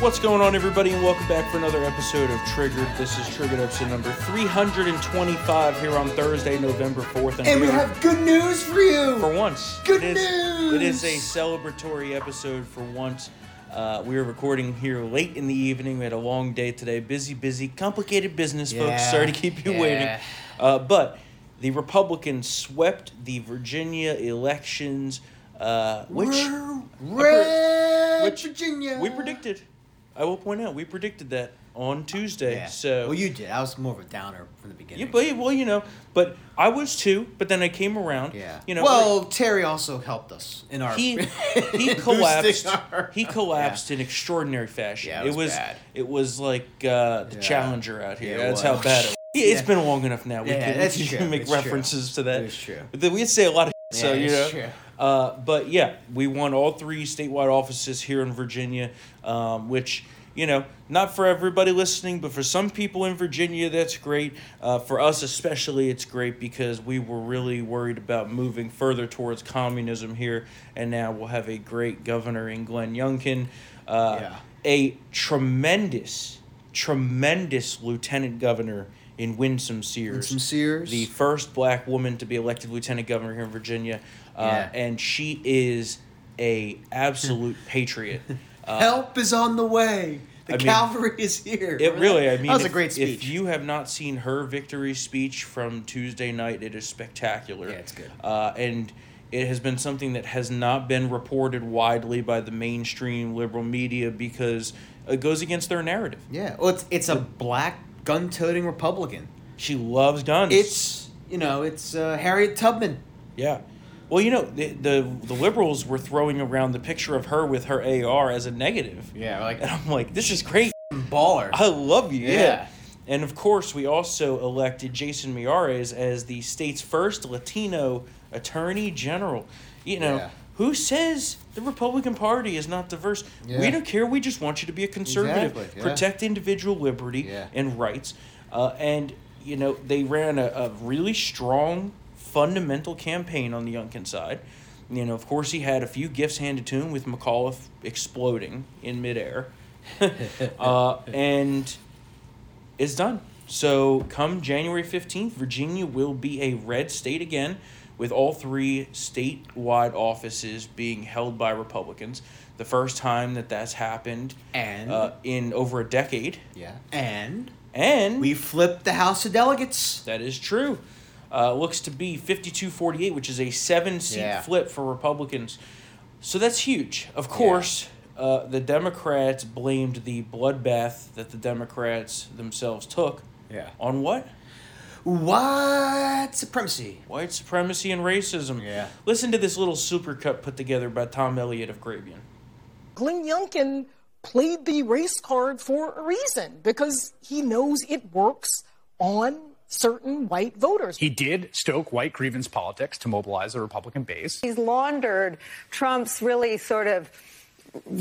What's going on, everybody, and welcome back for another episode of Triggered. This is Triggered episode number 325 here on Thursday, November 4th. And we are- have good news for you. for once. Good it is, It is a celebratory episode for once. Uh, we are recording here late in the evening. We had a long day today. Busy, busy, complicated business, folks. Sorry to keep you waiting. Uh, but the Republicans swept the Virginia elections, uh, which Red which Virginia. we predicted. I will point out, we predicted that on Tuesday. Yeah. So well, you did. I was more of a downer from the beginning. yeah, but well, you know, but I was too. But then I came around. yeah. you know. Well, Terry also helped us in our. he he collapsed. our- He collapsed in extraordinary fashion. Yeah, it was was bad. it was like uh, the Yeah. Challenger out here. Yeah, it That's how bad it was. Yeah, It's Yeah. been long enough now. We Yeah, can, that's we true. can make It's true. references to that. It's true. We say a lot of so Yeah, you it's know. true. Uh, but yeah, we won all three statewide offices here in Virginia, um, which you know, not for everybody listening, but for some people in Virginia, that's great. Uh, for us especially, it's great because we were really worried about moving further towards communism here, and now we'll have a great governor in Glenn Youngkin, uh, Yeah. a tremendous, tremendous lieutenant governor in Winsome Sears. Winsome Sears. the first black woman to be elected lieutenant governor here in Virginia, uh, Yeah. and she is a absolute patriot. Uh, Help is on the way. The I mean, cavalry is here. It really, I mean, that was if, a great speech. If you have not seen her victory speech from Tuesday night, it is spectacular. Yeah, it's good. Uh, and it has been something that has not been reported widely by the mainstream liberal media because it goes against their narrative. yeah, well, it's it's a black gun-toting Republican. She loves guns. It's you know, it's uh, Harriet Tubman. Yeah. Well, you know, the, the the liberals were throwing around the picture of her with her AR as a negative. Yeah, like And I'm like, this is great. baller. I love you. Yeah. Yeah. And of course, we also elected Jason Miyares as the state's first Latino attorney general. You know, Yeah. who says the Republican Party is not diverse? Yeah. We don't care. We just want you to be a conservative, Exactly, protect individual liberty and rights. Uh, and, you know, they ran a, a really strong, fundamental campaign on the Youngkin side. You know, of course, he had a few gifts handed to him with McAuliffe exploding in midair. uh, and it's done. So, come January 15th, Virginia will be a red state again, with all three statewide offices being held by Republicans. The first time that that's happened And uh, in over a decade. yeah, and And we flipped the House of Delegates. that is true. Uh, looks to be 52 48, which is a seven seat Yeah. flip for Republicans. So that's huge. Of course, uh, the Democrats blamed the bloodbath that the Democrats themselves took Yeah. on what? White supremacy. White supremacy and racism. Yeah. Listen to this little supercut put together by Tom Elliott of Grabien. Glenn Youngkin played the race card for a reason because he knows it works on certain white voters. He did stoke white grievance politics to mobilize the Republican base. He's laundered Trump's really sort of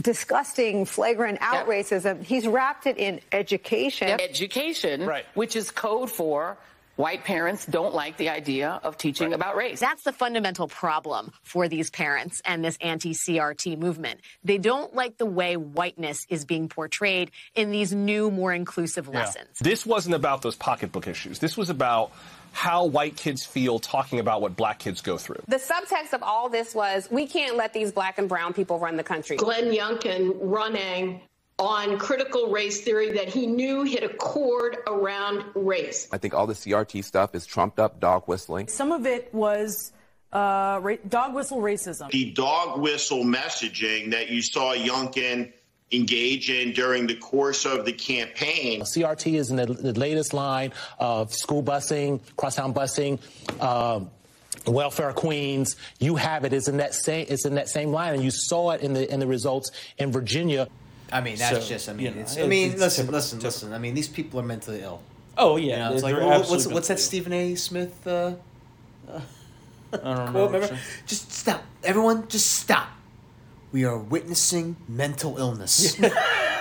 disgusting, flagrant out racism. He's wrapped it in education. education, Right. which is code for white parents don't like the idea of teaching about race. That's the fundamental problem for these parents and this anti CRT movement. They don't like the way whiteness is being portrayed in these new, more inclusive lessons. This wasn't about those pocketbook issues. This was about how white kids feel talking about what black kids go through. The subtext of all this was we can't let these black and brown people run the country. Glenn Youngkin running on critical race theory that he knew hit a chord around race. I think all the CRT stuff is trumped up dog whistling. Some of it was uh, ra- dog whistle racism. the dog whistle messaging that you saw Youngkin engage in during the course of the campaign. CRT is in the, the latest line of school busing, crosstown busing. Um, welfare queens, you have it. It's in that same. It's in that same line, and you saw it in the in the results in Virginia. I mean, that's So, just. I mean, you know, it's, I mean, it's listen, typical- listen, listen. I mean, these people are mentally ill. Oh, You yeah. know, it's like what- what's what's that Stephen A. Smith uh, I don't quote? know. Remember? Just stop, everyone. Just stop. We are witnessing mental illness.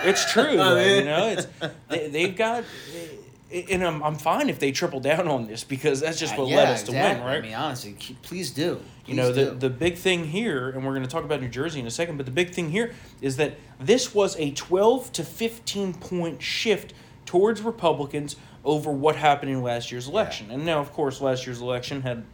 It's true, though, you know. It's they, they've got and I'm, I'm fine if they triple down on this because that's just Uh, what yeah, led us to exactly. win, right? I mean, honestly, please do. you know Please the do. the big thing here, and we're going to talk about New Jersey in a second. But the big thing here is that this was a 12 to 15 point shift towards Republicans over what happened in last year's election. And now, of course, last year's election had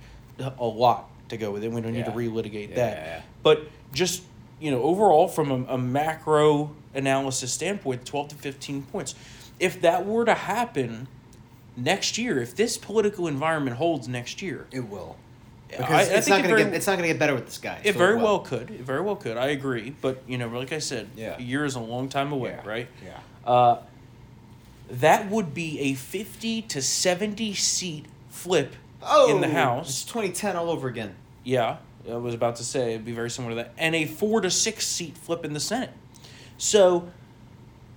a lot to go with it. We don't need to relitigate Yeah, that. yeah, yeah. But just you know, overall, from a, a macro analysis standpoint, 12 to 15 points. If that were to happen next year, if this political environment holds next year, it will. Because I it's think not it gonna very- get it's not gonna get better with this guy. it so very will. well could. It very well could. I agree. But, you know, like I said, Yeah. a year is a long time away, right? Yeah. Uh, that would be a 50 to 70 seat flip Oh, in the House. It's 2010 all over again. Yeah, I was about to say it'd be very similar to that. And a four to six seat flip in the Senate. So,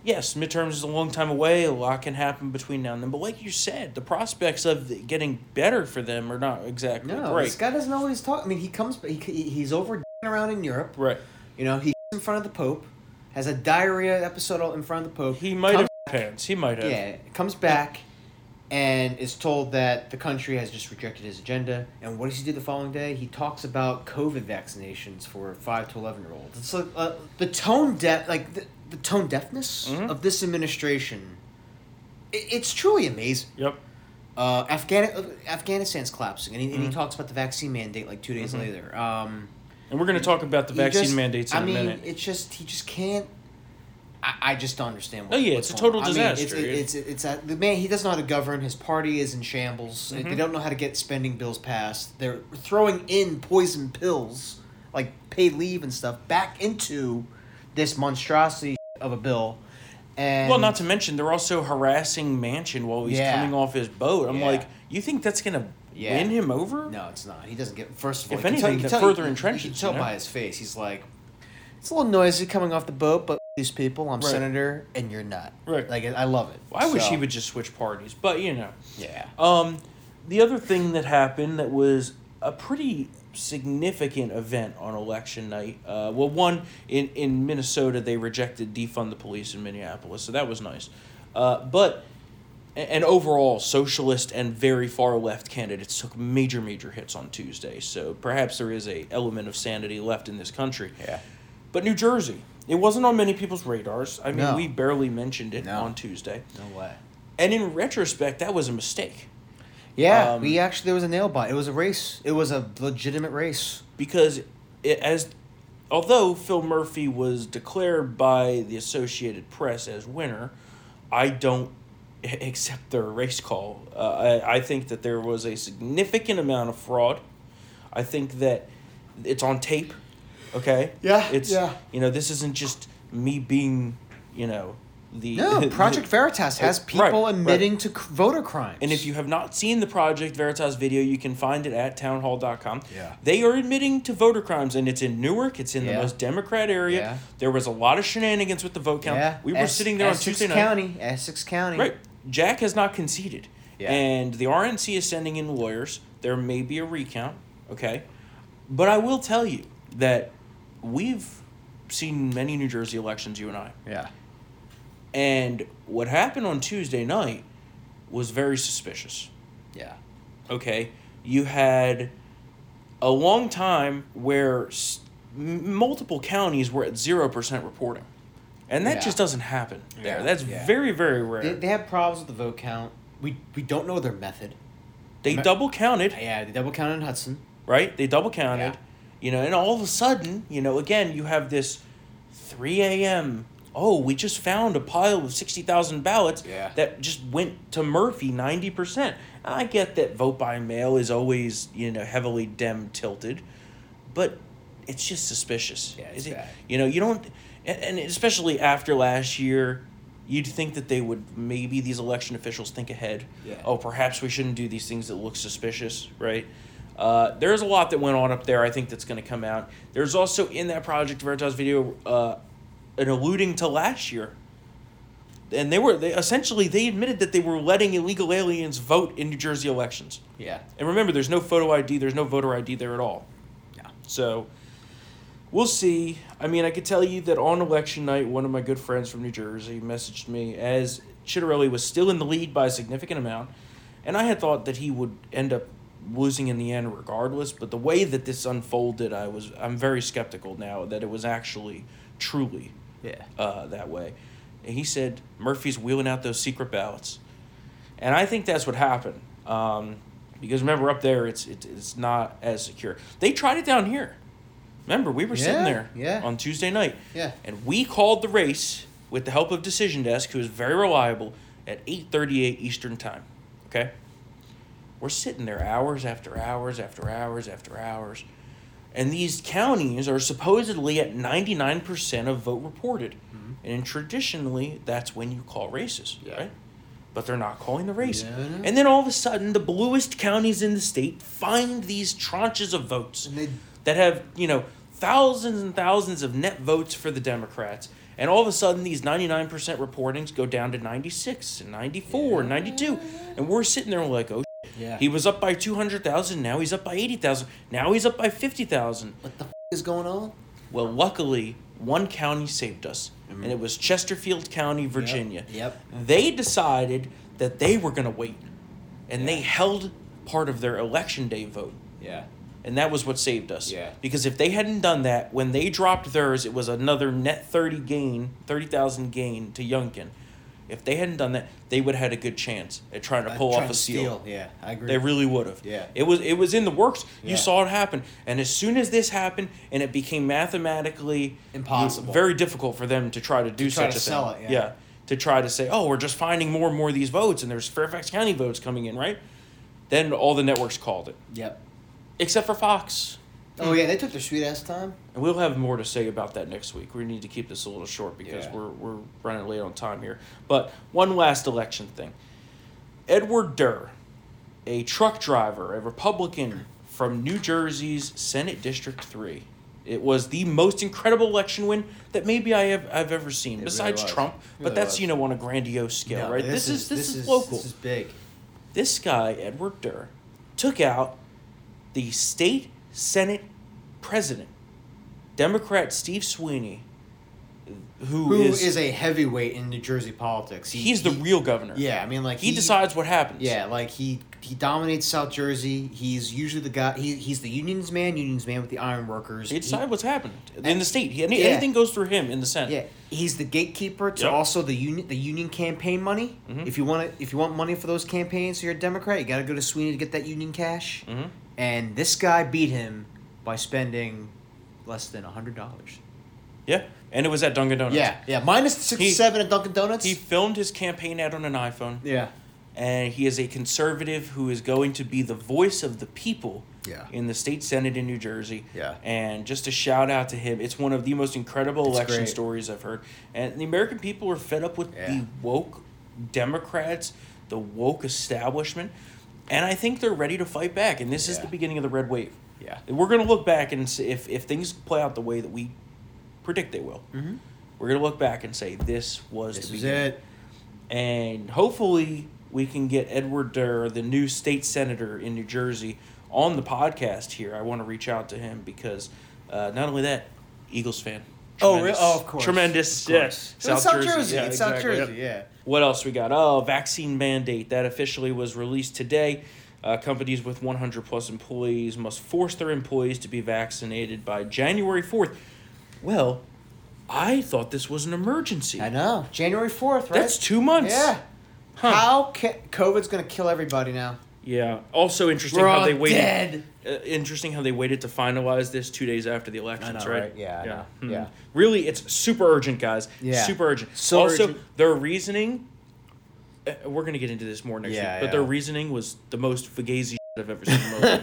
yes, midterms is a long time away. A lot can happen between now and then. But like you said, the prospects of getting better for them are not exactly No, great. this guy doesn't always talk. I mean, he comes, he, he's over around in Europe. Right. You know, he's in front of the Pope, has a diarrhea episode in front of the Pope. He might have pants. He might have. Yeah, comes back and is told that the country has just rejected his agenda. And what does he do the following day? He talks about COVID vaccinations for five to eleven year olds. It's like uh, the tone deaf, like the, the tone deafness Mm-hmm. of this administration. It, it's truly amazing. Yep. Uh, Afghan- uh, Afghanistan's collapsing, and he, and he Mhm. talks about the vaccine mandate like two days Mhm. later. Um, And we're going to talk about the vaccine just- mandates in I a mean, minute. it's just he just can't. I, I just don't understand. What, Oh, yeah, what's it's a total on. I mean, disaster. it's it's it's, a, the man. He doesn't know how to govern. His party is in shambles. They Mhm. don't know how to get spending bills passed. They're throwing in poison pills like paid leave and stuff back into this monstrosity of a bill. And well, not to mention they're also harassing Manchin while he's Yeah. coming off his boat. I'm Yeah. like, you think that's going to Yeah. win him over? No, it's not. He doesn't get. First of all, If tell- anything, that further you- entrenches, You can tell you know? by his face. He's like, it's a little noisy coming off the boat, but these people, I'm Right. senator, and you're not. Right. Like I love it. I wish he would just switch parties, but you know. Yeah. Um, the other thing that happened that was a pretty significant event on election night. Uh, well, one in in Minnesota, they rejected defund the police in Minneapolis, so that was nice. Uh, but and overall, socialist and very far left candidates took major major hits on Tuesday. So perhaps there is a element of sanity left in this country. Yeah. But New Jersey, it wasn't on many people's radars. I mean, No. we barely mentioned it No. on Tuesday. No way. And in retrospect, that was a mistake. Yeah, Um, we actually there was a nail bite. It was a race. It was a legitimate race. because it, as although Phil Murphy was declared by the Associated Press as winner, I don't accept their race call. Uh, I, I think that there was a significant amount of fraud. I think that it's on tape. Okay. Yeah, It's yeah. you know this isn't just me being you know the No, Project Veritas has people Right, admitting right. to c- voter crimes. And if you have not seen the Project Veritas video, you can find it at townhall.com. Yeah. They are admitting to voter crimes, and it's in Newark. It's in the most Democrat area. Yeah. There was a lot of shenanigans with the vote count. yeah, We were Es- sitting there on Essex Tuesday night. Essex County, Essex County. Right. Jack has not conceded. Yeah. And the RNC is sending in lawyers. There may be a recount, okay? But I will tell you that we've seen many New Jersey elections, you and I. Yeah. And what happened on Tuesday night was very suspicious. Yeah. Okay, you had a long time where s- m- multiple counties were at zero percent reporting, and that Yeah. just doesn't happen there. Yeah, That's yeah. very very rare. They, They, they have problems with the vote count. We we don't know their method. Me- double counted, Yeah, they double counted in Hudson. right? They double counted, Yeah. you know, and all of a sudden, you know, again, you have this three a.m. Oh, we just found a pile of sixty thousand ballots Yeah. that just went to Murphy ninety percent. I get that vote by mail is always you know heavily dem tilted, but it's just suspicious. Yeah, it's Is it- You know, you don't, and, and especially after last year, you'd think that they would maybe these election officials think ahead. Yeah. Oh, perhaps we shouldn't do these things that look suspicious, right? Uh, there's a lot that went on up there. I think that's going to come out. There's also in that Project Veritas video uh, an alluding to last year, and they were they essentially they admitted that they were letting illegal aliens vote in New Jersey elections. Yeah. And remember, there's no photo ID, there's no voter ID there at all. Yeah. So, We'll see. I mean, I could tell you that on election night, one of my good friends from New Jersey messaged me as Ciattarelli was still in the lead by a significant amount, and I had thought that he would end up losing in the end regardless. But the way that this unfolded, I was I'm very skeptical now that it was actually truly Yeah. uh, that way. And he said Murphy's wheeling out those secret ballots, and I think that's what happened. Um, because remember, up there, it's it, it's not as secure. They tried it down here. Remember, we were sitting there yeah. on Tuesday night, Yeah. and we called the race with the help of Decision Desk, who is very reliable, at eight thirty eight Eastern time. Okay, we're sitting there hours after hours after hours after hours, and these counties are supposedly at ninety nine percent of vote reported, and traditionally that's when you call races, right? But they're not calling the race. Yeah, And then all of a sudden, the bluest counties in the state find these tranches of votes that have, you know, thousands and thousands of net votes for the Democrats. And all of a sudden, these 99% reportings go down to 96 and 94 and 92. And we're sitting there like, oh. Yeah. he was up by 200,000. Now he's up by 80,000. Now he's up by 50,000. What the f- is going on? Well, luckily, one county saved us, and it was Chesterfield County, Virginia. Mm-hmm. Yep. They decided that they were going to wait, and they held part of their election day vote. Yeah. And that was what saved us. Yeah. Because if they hadn't done that, when they dropped theirs, it was another net 30 gain, 30,000 gain to Youngkin. If they hadn't done that, they would have had a good chance at trying to Uh, pull trying off a to steal. steal, yeah, I agree. They really would have. Yeah. It was it was in the works. You saw it happen, and as soon as this happened, and it became mathematically Impossible. very difficult for them to try to do try such to a sell thing. it, yeah. to try to say, oh, we're just finding more and more of these votes, and there's Fairfax County votes coming in, right? Then all the networks called it, Yep. except for Fox. Oh yeah, they took their sweet ass time. And we'll have more to say about that next week. We need to keep this a little short because Yeah. we're, we're running late on time here. But one last election thing Edward Durr, a truck driver, a Republican from New Jersey's Senate District 3. It was the most incredible election win that maybe I have I've ever seen, It besides really. Trump. Really But that's was. you know on a grandiose scale, No, right? This, is, this, is, local. This is big. This guy, Edward Durr, took out the state Senate president, Democrat Steve Sweeney, who, Who is, is, a heavyweight in New Jersey politics? He- he's the he- real governor. Yeah, I mean, like he, decides what happens. Yeah, like he he dominates South Jersey. He's usually the guy. He, he's the unions man. Unions man with the iron workers. He decides what's happened in the state. He, Yeah. Anything goes through him in the Senate. Yeah, he's the gatekeeper to Yep. also the union the union campaign money. Mhm. If you want to, if you want money for those campaigns, so you're a Democrat, you got to go to Sweeney to get that union cash. Mhm. And this guy beat him by spending less than a hundred dollars. Yeah, and it was at Dunkin' Donuts. Yeah, yeah, minus sixty-seven at Dunkin' Donuts. He filmed his campaign ad on an iPhone. Yeah. And he is a conservative who is going to be the voice of the people Yeah. in the state senate in New Jersey. Yeah. And just a shout out to him. It's one of the most incredible It's election great. stories I've heard. And the American people are fed up with the woke Democrats, the woke establishment. And I think they're ready to fight back. And this is the beginning of the red wave. Yeah. We're going to look back and see if, if things play out the way that we predict they will. Mhm. We're going to look back and say this was This the is beginning it. and hopefully we can get Edward Durr, the new state senator in New Jersey, on the podcast here. I want to reach out to him because uh, not only that, Eagles fan. Oh, really? Oh, of course. Tremendous. Of course. Yeah. It's South Jersey. It's South. Jersey, yeah. What else we got? Oh, vaccine mandate that officially was released today. Uh, companies with 100 plus employees must force their employees to be vaccinated by January 4th. Well, I thought this was an emergency. I know. January fourth, right? That's two months. Yeah. How ca- COVID's gonna kill everybody now? Yeah. Also interesting We're how all they waited. dead. Uh, interesting how they waited to finalize this two days after the elections, know, right? right? Yeah, I know. Hmm. Yeah. Really, it's super urgent, guys. Yeah. Super urgent. So also, urgent. their reasoning. uh, we're gonna get into this more next Yeah, week, but yeah. their reasoning was the most fugazi shit I've ever seen in my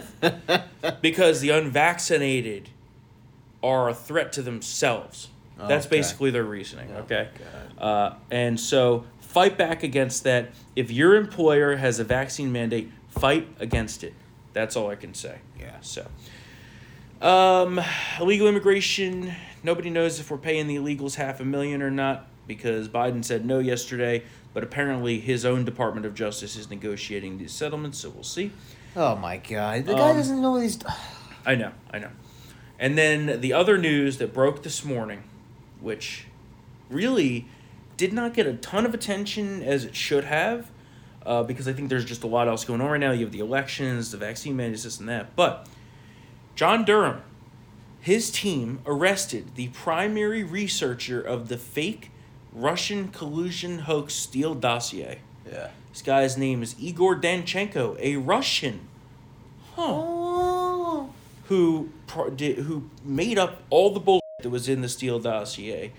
life. because the unvaccinated are a threat to themselves. That's Okay. basically their reasoning. okay. Uh, and so fight back against that. If your employer has a vaccine mandate, fight against it. That's all I can say. Yeah. So, um, illegal immigration. Nobody knows if we're paying the illegals half a million or not because Biden said no yesterday. But apparently, his own Department of Justice is negotiating these settlements, so we'll see. Oh my god, the guy Um, doesn't know these. I know, I know. And then the other news that broke this morning, which really did not get a ton of attention as it should have, uh, because I think there's just a lot else going on right now. You have the elections, the vaccine mandates, this and that. But John Durham, his team arrested the primary researcher of the fake Russian collusion hoax Steele dossier. Yeah. This guy's name is Igor Danchenko, a Russian. Oh. Who pro- did, who made up all the bullshit that was in the Steele dossier.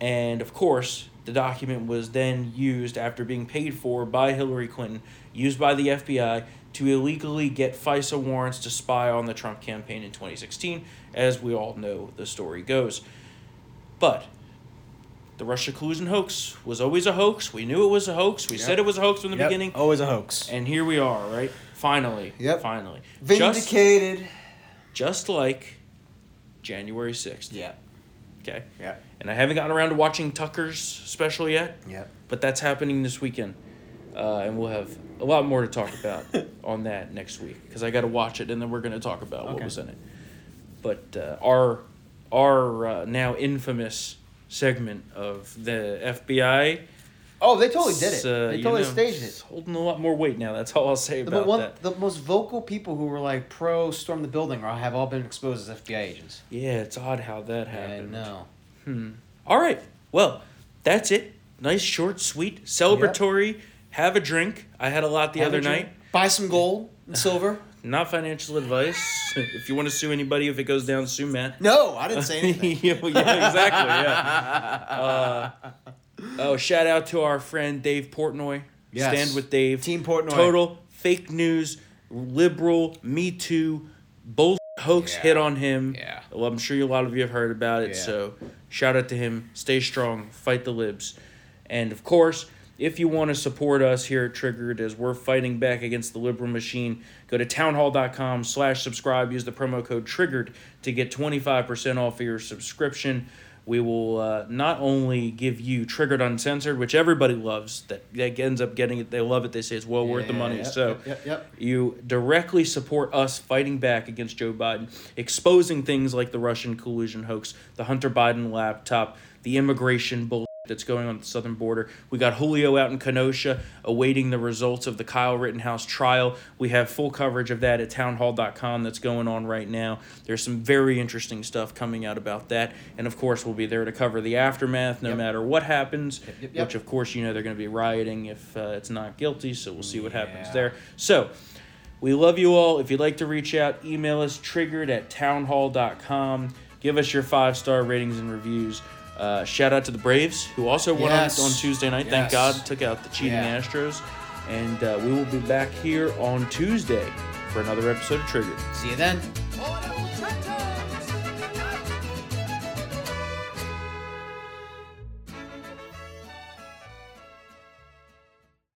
And of course, the document was then used after being paid for by Hillary Clinton, used by the FBI to illegally get FISA warrants to spy on the Trump campaign in 2016, as we all know the story goes. But the Russia collusion hoax was always a hoax. We knew it was a hoax. We Yep. said it was a hoax from the Yep, beginning. Always a hoax. And here we are, right? Finally. Yep. Finally. Vindicated. Just, just like January 6th. Yeah. Okay. Yeah. And I haven't gotten around to watching Tucker's special yet. Yeah. But that's happening this weekend. Uh, and we'll have a lot more to talk about on that next week because I got to watch it and then we're going to talk about what was in it. But uh, our our uh, now infamous segment of the FBI. Oh, they totally did it. uh, they you totally know, staged it. Holding a lot more weight now. That's all I'll say The, about one, that. the most vocal people who were like pro storm the building have all been exposed as FBI agents. Yeah, it's odd how that happened. I know. Hmm. All right. Well, that's it. Nice, short, sweet, celebratory. Have a drink. I had a lot the Have other night. Buy some gold and silver. Not financial advice. if you want to sue anybody, if it goes down, sue Matt. No, I didn't say anything. yeah, well, yeah, exactly. Yeah. Uh, oh, shout out to our friend Dave Portnoy. Yes. Stand with Dave. Team Portnoy. Total fake news, liberal, Me Too, bull hoax hit on him. Yeah. Well, I'm sure a lot of you have heard about it. Yeah. So shout out to him. Stay strong. Fight the libs. And of course, if you want to support us here at Triggered as we're fighting back against the liberal machine, go to townhall.com slash subscribe. Use the promo code Triggered to get 25% off of your subscription. We will uh, not only give you Triggered Uncensored, which everybody loves, that, that ends up getting it. They love it. They say it's well worth the money. yep, so yep, yep. you directly support us fighting back against Joe Biden, exposing things like the Russian collusion hoax, the Hunter Biden laptop, the immigration bull that's going on at the southern border. We got Julio out in Kenosha awaiting the results of the Kyle Rittenhouse trial. We have full coverage of that at townhall.com that's going on right now. There's some very interesting stuff coming out about that. And of course, we'll be there to cover the aftermath no Yep. matter what happens, yep, yep. which of course, you know, they're going to be rioting if uh, it's not guilty. So we'll see what happens there. So, we love you all. If you'd like to reach out, email us triggered at townhall.com. Give us your five star ratings and reviews. Uh, shout out to the Braves, who also won Yes. on, on Tuesday night. Thank God. Took out the cheating Yeah. Astros. And uh, we will be back here on Tuesday for another episode of Triggered. See you then.